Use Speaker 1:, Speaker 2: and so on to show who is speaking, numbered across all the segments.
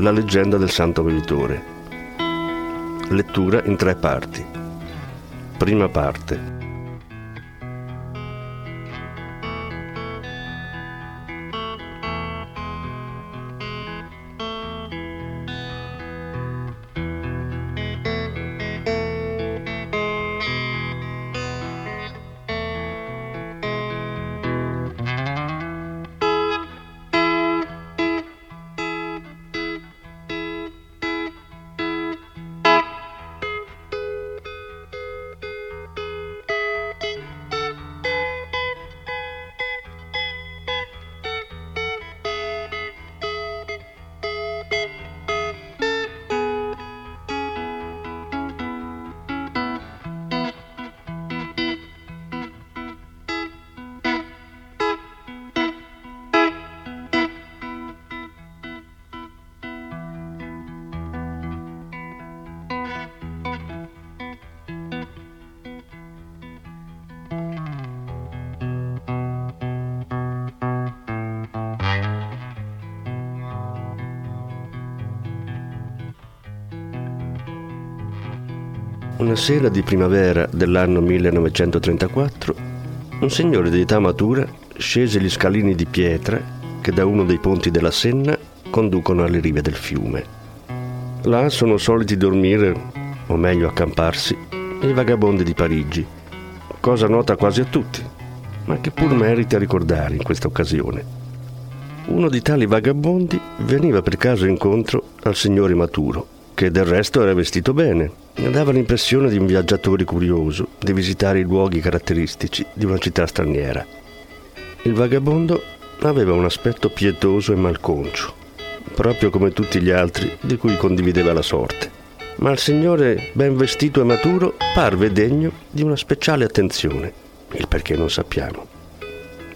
Speaker 1: La leggenda del Santo Vivitore. Lettura in tre parti. Prima parte. Una sera di primavera dell'anno 1934, un signore di età matura scese gli scalini di pietra che da uno dei ponti della Senna conducono alle rive del fiume. Là sono soliti dormire, o meglio accamparsi, i vagabondi di Parigi, cosa nota quasi a tutti, ma che pur merita ricordare in questa occasione. Uno di tali vagabondi veniva per caso incontro al signore maturo, che del resto era vestito bene dava l'impressione di un viaggiatore curioso di visitare i luoghi caratteristici di una città straniera. Il vagabondo aveva un aspetto pietoso e malconcio, proprio come tutti gli altri di cui condivideva la sorte. Ma il signore ben vestito e maturo parve degno di una speciale attenzione, il perché non sappiamo.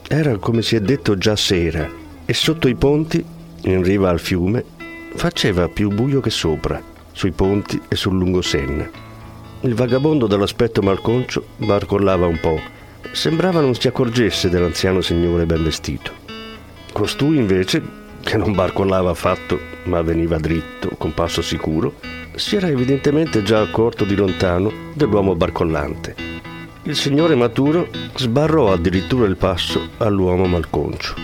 Speaker 1: Era come si è detto già sera e sotto i ponti, in riva al fiume, faceva più buio che sopra sui ponti e sul lungo Senna. Il vagabondo dall'aspetto malconcio barcollava un po'. Sembrava non si accorgesse dell'anziano signore ben vestito. Costui invece, che non barcollava affatto, ma veniva dritto, con passo sicuro, si era evidentemente già accorto di lontano dell'uomo barcollante. Il signore maturo sbarrò addirittura il passo all'uomo malconcio.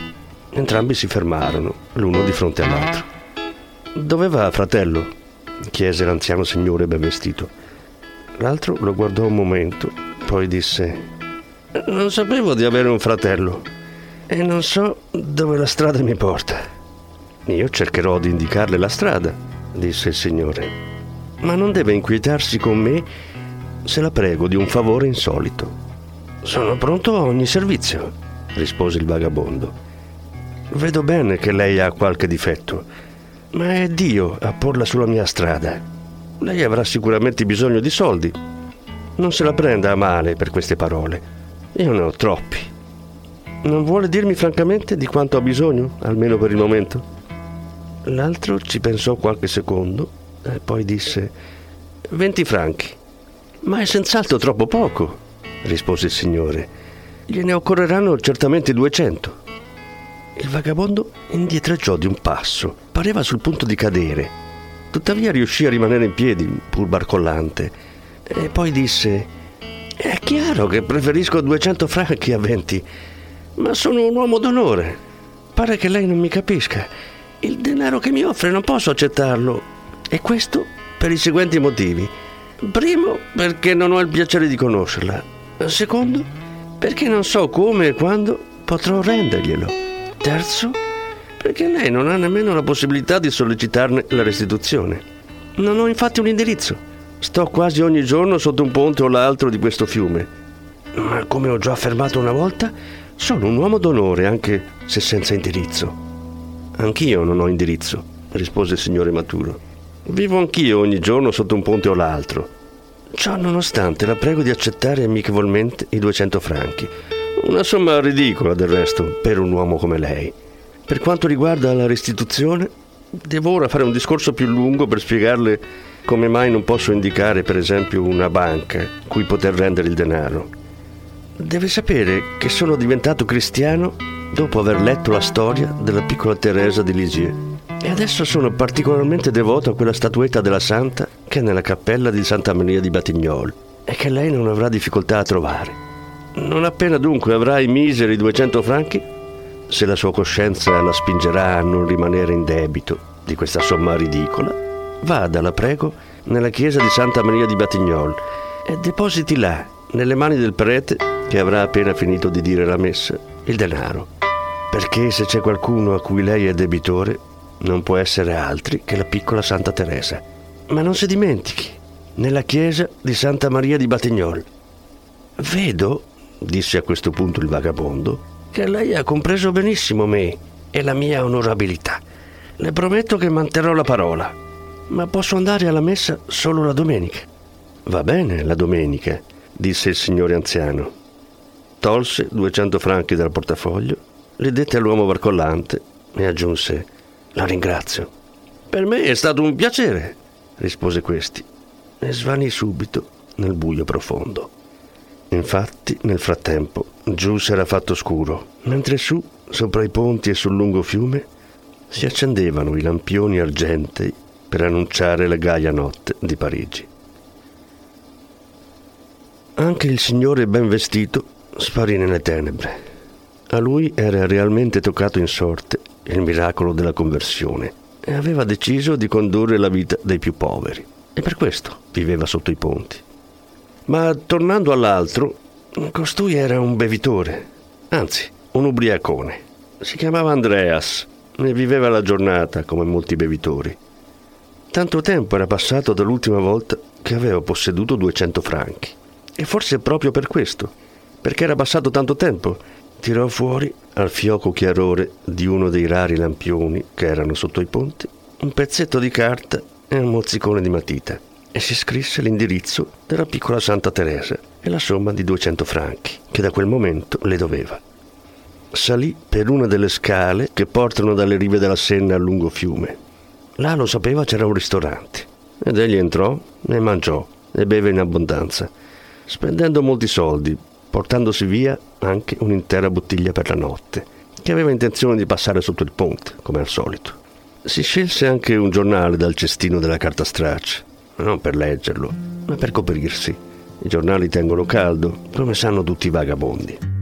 Speaker 1: Entrambi si fermarono, l'uno di fronte all'altro. Dove va, fratello? Chiese l'anziano signore ben vestito. L'altro lo guardò un momento, poi disse: Non sapevo di avere un fratello e non so dove la strada mi porta. Io cercherò di indicarle la strada, disse il signore. Ma non deve inquietarsi con me se la prego di un favore insolito. Sono pronto a ogni servizio, rispose il vagabondo. Vedo bene che lei ha qualche difetto ma è Dio a porla sulla mia strada. Lei avrà sicuramente bisogno di soldi. Non se la prenda a male per queste parole. Io ne ho troppi. Non vuole dirmi francamente di quanto ha bisogno, almeno per il momento? L'altro ci pensò qualche secondo e poi disse: 20 franchi. Ma è senz'altro troppo poco, rispose il signore. Gliene occorreranno certamente 200. Il vagabondo indietreggiò di un passo, pareva sul punto di cadere. Tuttavia riuscì a rimanere in piedi, pur barcollante. E poi disse: È chiaro che preferisco 200 franchi a 20, ma sono un uomo d'onore. Pare che lei non mi capisca. Il denaro che mi offre non posso accettarlo. E questo per i seguenti motivi. Primo, perché non ho il piacere di conoscerla. Secondo, perché non so come e quando potrò renderglielo. Terzo, perché lei non ha nemmeno la possibilità di sollecitarne la restituzione. Non ho infatti un indirizzo. Sto quasi ogni giorno sotto un ponte o l'altro di questo fiume. Ma come ho già affermato una volta, sono un uomo d'onore anche se senza indirizzo. Anch'io non ho indirizzo, rispose il signore Maturo. Vivo anch'io ogni giorno sotto un ponte o l'altro. Ciò nonostante la prego di accettare amichevolmente i 200 franchi. Una somma ridicola del resto per un uomo come lei. Per quanto riguarda la restituzione, devo ora fare un discorso più lungo per spiegarle come mai non posso indicare per esempio una banca cui poter rendere il denaro. Deve sapere che sono diventato cristiano dopo aver letto la storia della piccola Teresa di Lisieux. E adesso sono particolarmente devoto a quella statuetta della Santa che è nella cappella di Santa Maria di Batignolles e che lei non avrà difficoltà a trovare. Non appena dunque avrà i miseri 200 franchi, se la sua coscienza la spingerà a non rimanere in debito di questa somma ridicola, vada, la prego, nella chiesa di Santa Maria di Batignolles e depositi là, nelle mani del prete che avrà appena finito di dire la messa, il denaro. Perché se c'è qualcuno a cui lei è debitore, non può essere altri che la piccola Santa Teresa. Ma non si dimentichi, nella chiesa di Santa Maria di Batignolles. Vedo, disse a questo punto il vagabondo, che lei ha compreso benissimo me e la mia onorabilità. Le prometto che manterrò la parola, ma posso andare alla messa solo la domenica. Va bene, la domenica, disse il signore anziano. Tolse 200 franchi dal portafoglio, li dette all'uomo barcollante e aggiunse la ringrazio. Per me è stato un piacere, rispose questi, e svanì subito nel buio profondo. Infatti, nel frattempo, giù si era fatto scuro, mentre su, sopra i ponti e sul lungo fiume, si accendevano i lampioni argentei per annunciare la gaia notte di Parigi. Anche il signore ben vestito sparì nelle tenebre. A lui era realmente toccato in sorte il miracolo della conversione e aveva deciso di condurre la vita dei più poveri e per questo viveva sotto i ponti. Ma tornando all'altro, costui era un bevitore, anzi un ubriacone. Si chiamava Andreas e viveva la giornata come molti bevitori. Tanto tempo era passato dall'ultima volta che aveva posseduto 200 franchi. E forse proprio per questo, perché era passato tanto tempo tirò fuori, al fioco chiarore di uno dei rari lampioni che erano sotto i ponti, un pezzetto di carta e un mozzicone di matita e si scrisse l'indirizzo della piccola Santa Teresa e la somma di 200 franchi che da quel momento le doveva. Salì per una delle scale che portano dalle rive della Senna al lungo fiume. Là lo sapeva c'era un ristorante ed egli entrò e mangiò e beve in abbondanza, spendendo molti soldi portandosi via anche un'intera bottiglia per la notte, che aveva intenzione di passare sotto il ponte, come al solito. Si scelse anche un giornale dal cestino della carta straccia, non per leggerlo, ma per coprirsi. I giornali tengono caldo, come sanno tutti i vagabondi.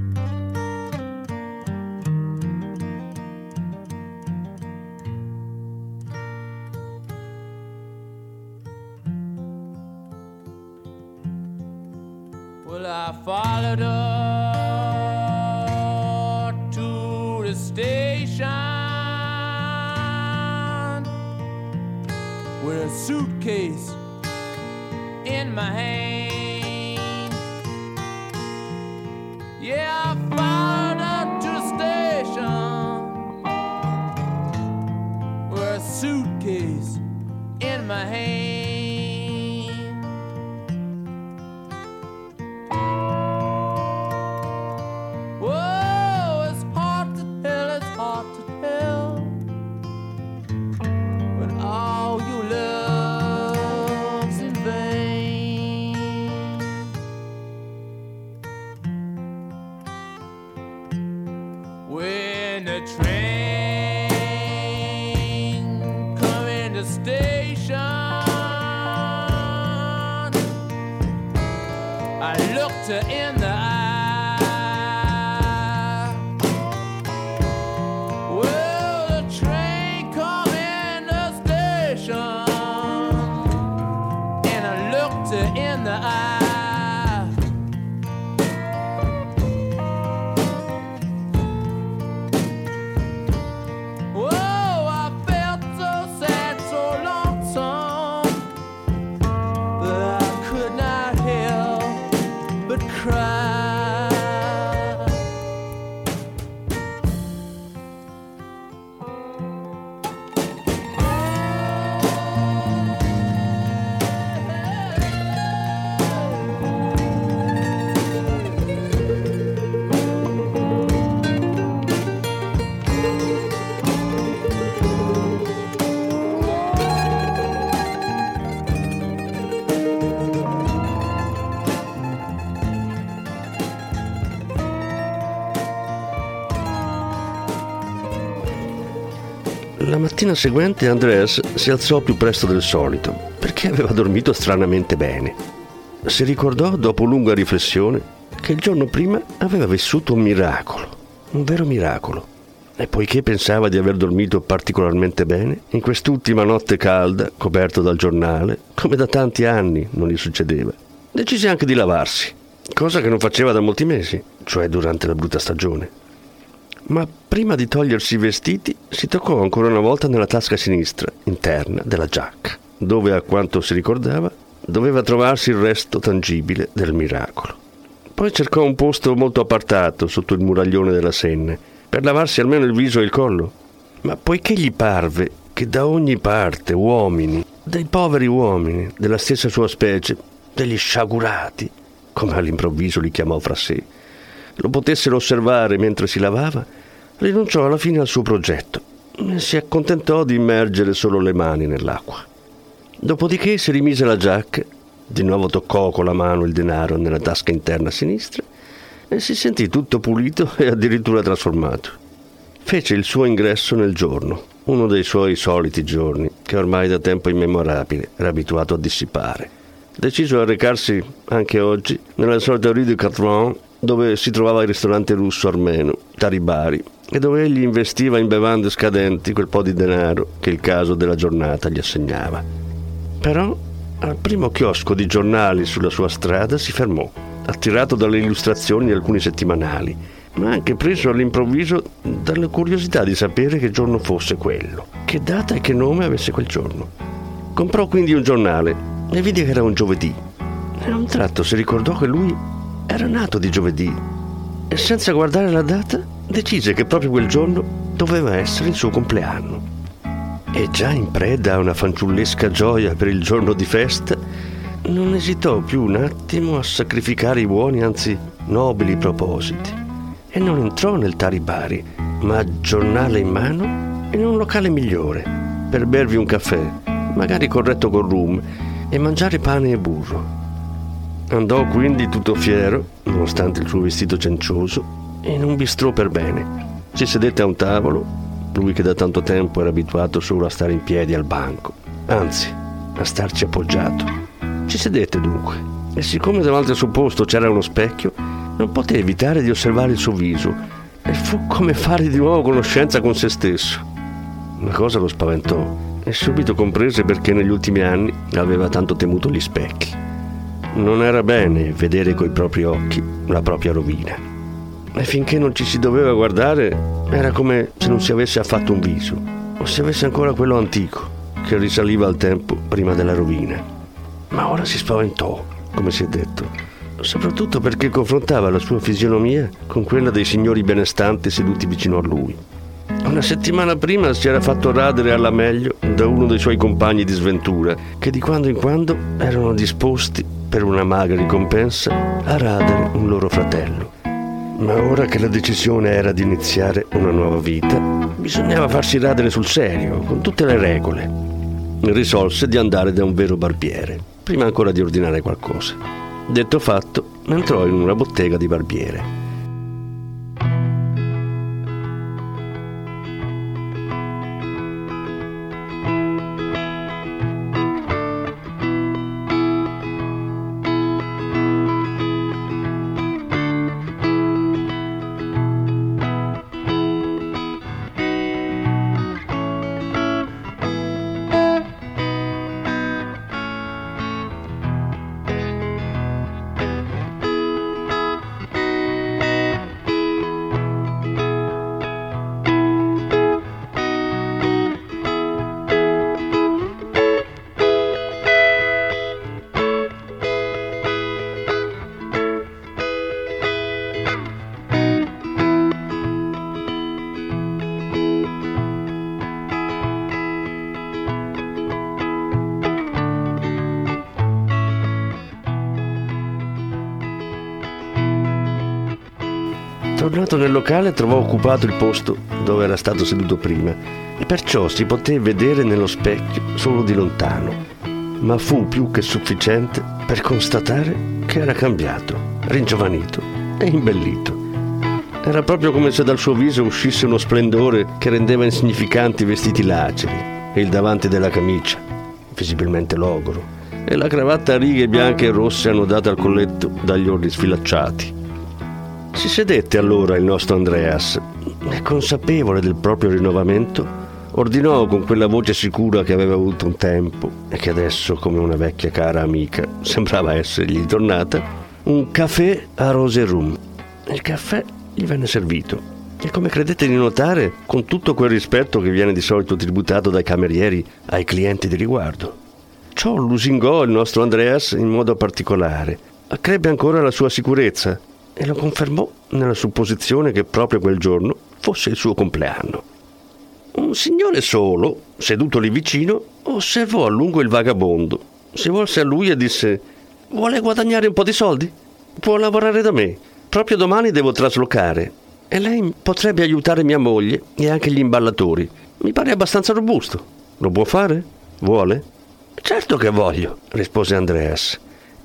Speaker 1: Mattina seguente Andreas si alzò più presto del solito perché aveva dormito stranamente bene. Si ricordò, dopo lunga riflessione, che il giorno prima aveva vissuto un miracolo, un vero miracolo. E poiché pensava di aver dormito particolarmente bene, in quest'ultima notte calda, coperto dal giornale, come da tanti anni non gli succedeva, decise anche di lavarsi, cosa che non faceva da molti mesi, cioè durante la brutta stagione. Ma prima di togliersi i vestiti, si toccò ancora una volta nella tasca sinistra, interna, della giacca, dove, a quanto si ricordava, doveva trovarsi il resto tangibile del miracolo. Poi cercò un posto molto appartato sotto il muraglione della Senne, per lavarsi almeno il viso e il collo. Ma poiché gli parve che da ogni parte uomini, dei poveri uomini della stessa sua specie, degli sciagurati, come all'improvviso li chiamò fra sé, lo potessero osservare mentre si lavava, rinunciò alla fine al suo progetto e si accontentò di immergere solo le mani nell'acqua. Dopodiché si rimise la giacca, di nuovo toccò con la mano il denaro nella tasca interna sinistra e si sentì tutto pulito e addirittura trasformato. Fece il suo ingresso nel giorno, uno dei suoi soliti giorni, che ormai da tempo immemorabile era abituato a dissipare. Deciso a recarsi anche oggi nella solita rue de Catron, dove si trovava il ristorante russo armeno, Taribari, e dove egli investiva in bevande scadenti quel po' di denaro che il caso della giornata gli assegnava. Però al primo chiosco di giornali sulla sua strada si fermò attirato dalle illustrazioni di alcuni settimanali, ma anche preso all'improvviso dalla curiosità di sapere che giorno fosse quello, che data e che nome avesse quel giorno. Comprò quindi un giornale e vide che era un giovedì. E a un tratto si ricordò che lui era nato di giovedì e senza guardare la data decise che proprio quel giorno doveva essere il suo compleanno. E già in preda a una fanciullesca gioia per il giorno di festa, non esitò più un attimo a sacrificare i buoni, anzi nobili propositi, e non entrò nel Taribari, ma giornale in mano, in un locale migliore, per bervi un caffè, magari corretto col rum, e mangiare pane e burro. Andò quindi tutto fiero, nonostante il suo vestito cencioso, in un bistrò per bene. Si sedette a un tavolo, lui che da tanto tempo era abituato solo a stare in piedi al banco, anzi, a starci appoggiato. Ci sedette dunque e siccome davanti al suo posto c'era uno specchio, non poté evitare di osservare il suo viso e fu come fare di nuovo conoscenza con se stesso. Una cosa lo spaventò e subito comprese perché negli ultimi anni aveva tanto temuto gli specchi. Non era bene vedere coi propri occhi la propria rovina. E finché non ci si doveva guardare, era come se non si avesse affatto un viso, o se avesse ancora quello antico, che risaliva al tempo prima della rovina ma ora si spaventò, come si è detto, soprattutto perché confrontava la sua fisionomia con quella dei signori benestanti seduti vicino a lui. Una settimana prima si era fatto radere alla meglio da uno dei suoi compagni di sventura, che di quando in quando erano disposti, per una magra ricompensa, a radere un loro fratello. Ma ora che la decisione era di iniziare una nuova vita, bisognava farsi radere sul serio, con tutte le regole. Risolse di andare da un vero barbiere prima ancora di ordinare qualcosa. Detto fatto, entrò in una bottega di barbiere. Tornato nel locale trovò occupato il posto dove era stato seduto prima e perciò si poté vedere nello specchio solo di lontano, ma fu più che sufficiente per constatare che era cambiato, ringiovanito e imbellito. Era proprio come se dal suo viso uscisse uno splendore che rendeva insignificanti i vestiti laceri e il davanti della camicia, visibilmente logoro, e la cravatta a righe bianche e rosse annodata al colletto dagli orli sfilacciati. Si sedette allora il nostro Andreas e consapevole del proprio rinnovamento, ordinò con quella voce sicura che aveva avuto un tempo e che adesso, come una vecchia cara amica, sembrava essergli tornata, un caffè a rose rum. Il caffè gli venne servito e come credete di notare, con tutto quel rispetto che viene di solito tributato dai camerieri ai clienti di riguardo. Ciò lusingò il nostro Andreas in modo particolare. Accrebbe ancora la sua sicurezza e lo confermò nella supposizione che proprio quel giorno fosse il suo compleanno. Un signore solo, seduto lì vicino, osservò a lungo il vagabondo. Si volse a lui e disse: Vuole guadagnare un po' di soldi? Può lavorare da me. Proprio domani devo traslocare e lei potrebbe aiutare mia moglie e anche gli imballatori. Mi pare abbastanza robusto. Lo può fare? Vuole? Certo che voglio, rispose Andreas.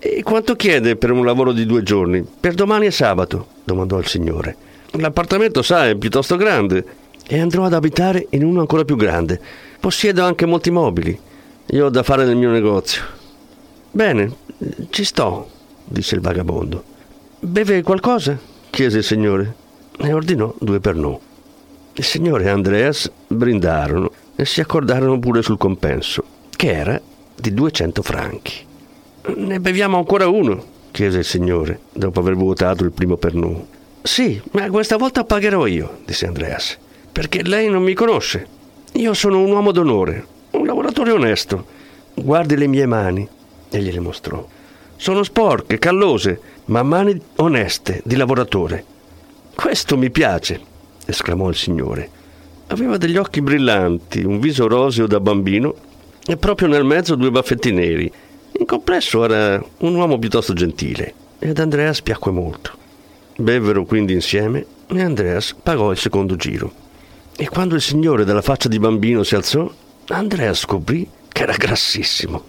Speaker 1: E quanto chiede per un lavoro di due giorni? Per domani e sabato? domandò il signore. L'appartamento, sa, è piuttosto grande e andrò ad abitare in uno ancora più grande. Possiedo anche molti mobili. Io ho da fare nel mio negozio. Bene, ci sto, disse il vagabondo. Beve qualcosa? chiese il signore e ordinò due pernod. Il signore e Andreas brindarono e si accordarono pure sul compenso, che era di 200 franchi. Ne beviamo ancora uno? chiese il signore, dopo aver votato il primo pernod. Sì, ma questa volta pagherò io, disse Andreas, perché lei non mi conosce. Io sono un uomo d'onore, un lavoratore onesto. Guardi le mie mani, e gliele mostrò. Sono sporche, callose, ma mani oneste, di lavoratore. Questo mi piace, esclamò il signore. Aveva degli occhi brillanti, un viso roseo da bambino e proprio nel mezzo due baffetti neri. In complesso era un uomo piuttosto gentile ed Andreas piacque molto. Bevvero quindi insieme e Andreas pagò il secondo giro. E quando il signore dalla faccia di bambino si alzò, Andreas scoprì che era grassissimo.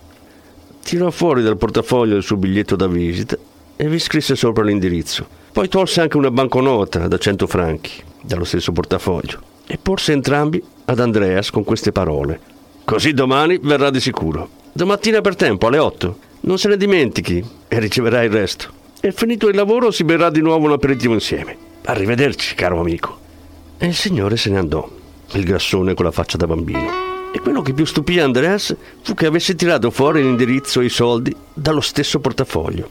Speaker 1: Tirò fuori dal portafoglio il suo biglietto da visita e vi scrisse sopra l'indirizzo. Poi tolse anche una banconota da 100 franchi dallo stesso portafoglio e porse entrambi ad Andreas con queste parole. Così domani verrà di sicuro. Domattina per tempo, alle 8. Non se ne dimentichi e riceverà il resto. E finito il lavoro si berrà di nuovo un aperitivo insieme. Arrivederci, caro amico. E il signore se ne andò, il grassone con la faccia da bambino. E quello che più stupì Andreas fu che avesse tirato fuori l'indirizzo e i soldi dallo stesso portafoglio.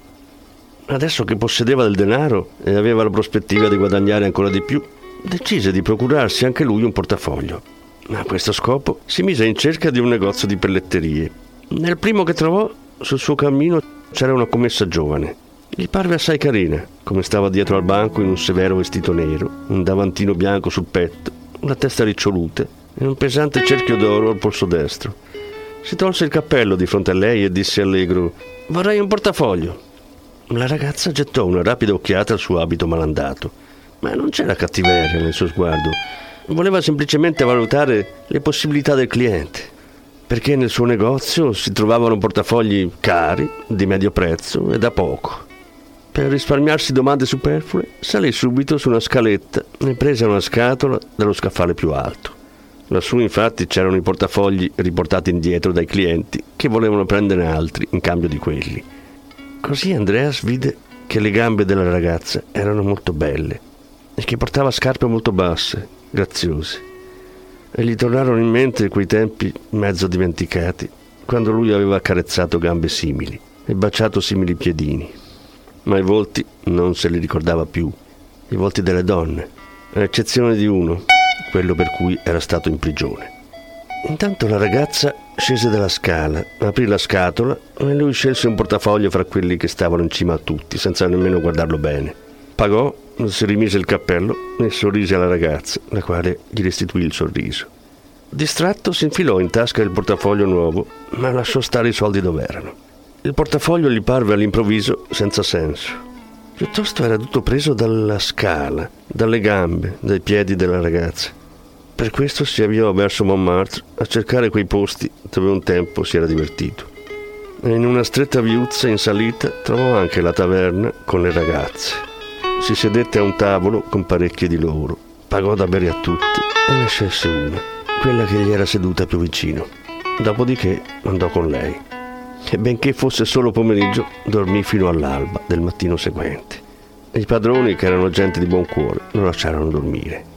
Speaker 1: Adesso che possedeva del denaro e aveva la prospettiva di guadagnare ancora di più, decise di procurarsi anche lui un portafoglio. A questo scopo si mise in cerca di un negozio di pelletterie. Nel primo che trovò, sul suo cammino c'era una commessa giovane. Gli parve assai carina, come stava dietro al banco in un severo vestito nero, un davantino bianco sul petto, una testa riccioluta e un pesante cerchio d'oro al polso destro. Si tolse il cappello di fronte a lei e disse allegro: Vorrei un portafoglio. La ragazza gettò una rapida occhiata al suo abito malandato, ma non c'era cattiveria nel suo sguardo. Voleva semplicemente valutare le possibilità del cliente, perché nel suo negozio si trovavano portafogli cari, di medio prezzo e da poco. Per risparmiarsi domande superflue, salì subito su una scaletta e prese una scatola dallo scaffale più alto. Lassù infatti c'erano i portafogli riportati indietro dai clienti che volevano prenderne altri in cambio di quelli. Così Andreas vide che le gambe della ragazza erano molto belle e che portava scarpe molto basse, graziose. E gli tornarono in mente quei tempi mezzo dimenticati, quando lui aveva accarezzato gambe simili e baciato simili piedini. Ma i volti non se li ricordava più, i volti delle donne, a eccezione di uno, quello per cui era stato in prigione. Intanto la ragazza scese dalla scala, aprì la scatola e lui scelse un portafoglio fra quelli che stavano in cima a tutti, senza nemmeno guardarlo bene. Pagò, si rimise il cappello e sorrise alla ragazza, la quale gli restituì il sorriso. Distratto si infilò in tasca il portafoglio nuovo, ma lasciò stare i soldi dove erano. Il portafoglio gli parve all'improvviso senza senso. Piuttosto era tutto preso dalla scala, dalle gambe, dai piedi della ragazza. Per questo si avviò verso Montmartre a cercare quei posti dove un tempo si era divertito. E in una stretta viuzza in salita trovò anche la taverna con le ragazze. Si sedette a un tavolo con parecchie di loro, pagò da bere a tutti e ne scelse una, quella che gli era seduta più vicino. Dopodiché andò con lei e benché fosse solo pomeriggio, dormì fino all'alba del mattino seguente. I padroni, che erano gente di buon cuore, lo lasciarono dormire.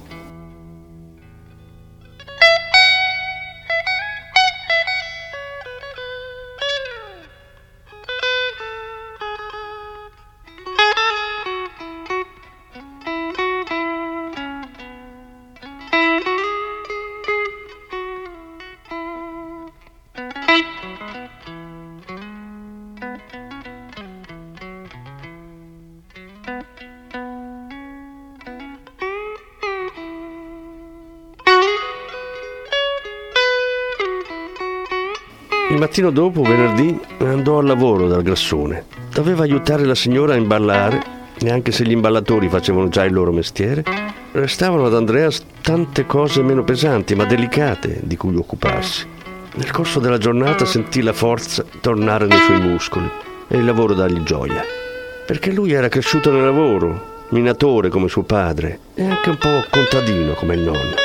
Speaker 1: Mattino dopo, venerdì, andò al lavoro dal grassone. Doveva aiutare la signora a imballare e anche se gli imballatori facevano già il loro mestiere, restavano ad Andreas tante cose meno pesanti ma delicate di cui occuparsi. Nel corso della giornata sentì la forza tornare nei suoi muscoli e il lavoro dargli gioia. Perché lui era cresciuto nel lavoro, minatore come suo padre e anche un po' contadino come il nonno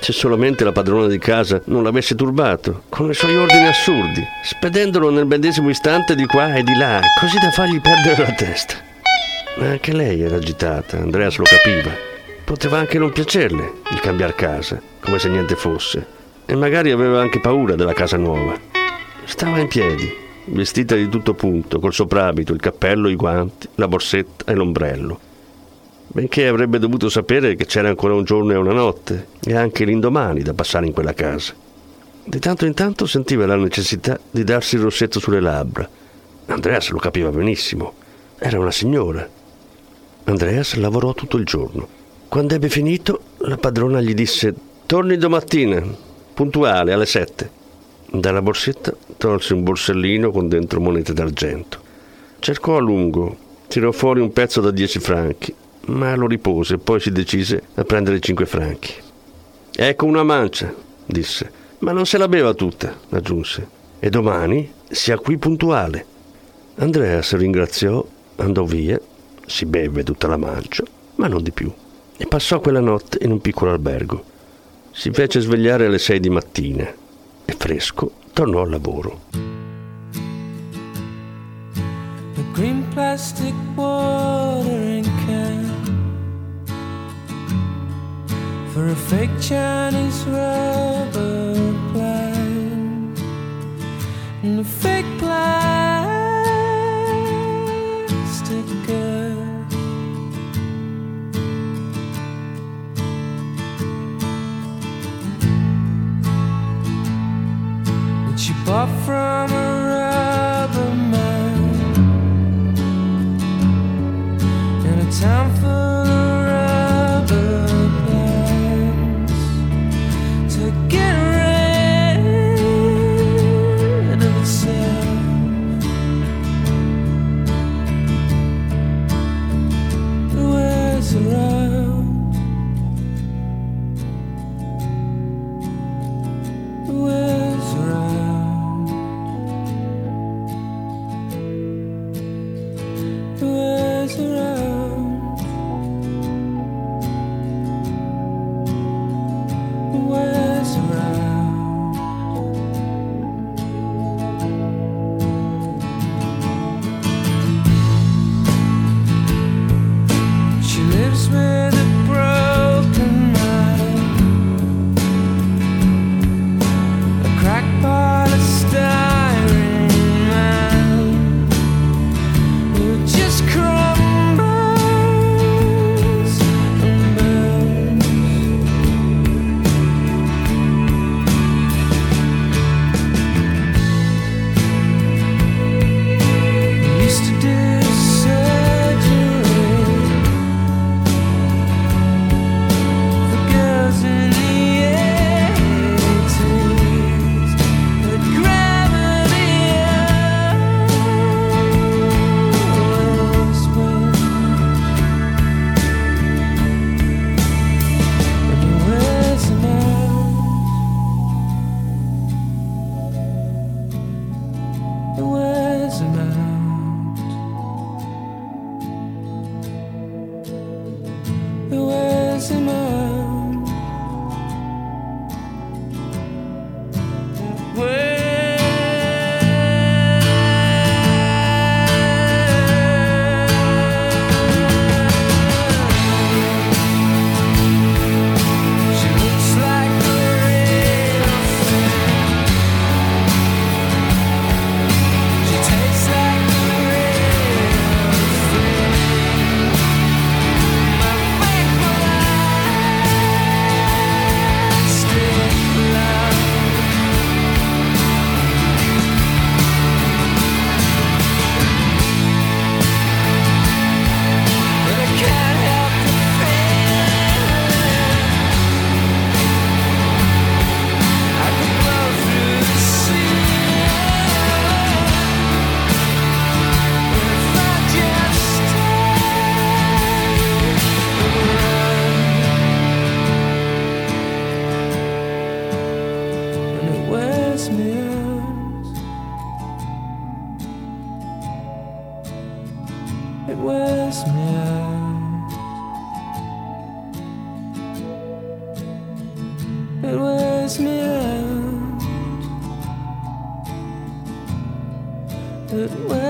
Speaker 1: se solamente la padrona di casa non l'avesse turbato, con i suoi ordini assurdi, spedendolo nel medesimo istante di qua e di là, così da fargli perdere la testa. Ma anche lei era agitata, Andreas lo capiva. Poteva anche non piacerle il cambiare casa, come se niente fosse, e magari aveva anche paura della casa nuova. Stava in piedi, vestita di tutto punto, col soprabito, il cappello, i guanti, la borsetta e l'ombrello benché avrebbe dovuto sapere che c'era ancora un giorno e una notte, e anche l'indomani da passare in quella casa. Di tanto in tanto sentiva la necessità di darsi il rossetto sulle labbra. Andreas lo capiva benissimo. Era una signora. Andreas lavorò tutto il giorno. Quando ebbe finito, la padrona gli disse: Torni domattina, puntuale, alle sette. Dalla borsetta tolse un borsellino con dentro monete d'argento. Cercò a lungo, tirò fuori un pezzo da dieci franchi ma lo ripose e poi si decise a prendere cinque franchi. Ecco una mancia, disse, ma non se la beva tutta, aggiunse, e domani sia qui puntuale. Andreas ringraziò, andò via, si beve tutta la mancia, ma non di più, e passò quella notte in un piccolo albergo. Si fece svegliare alle sei di mattina e fresco tornò al lavoro. Green plastic watering for a fake Chinese rubber plant and a fake plastic
Speaker 2: that way.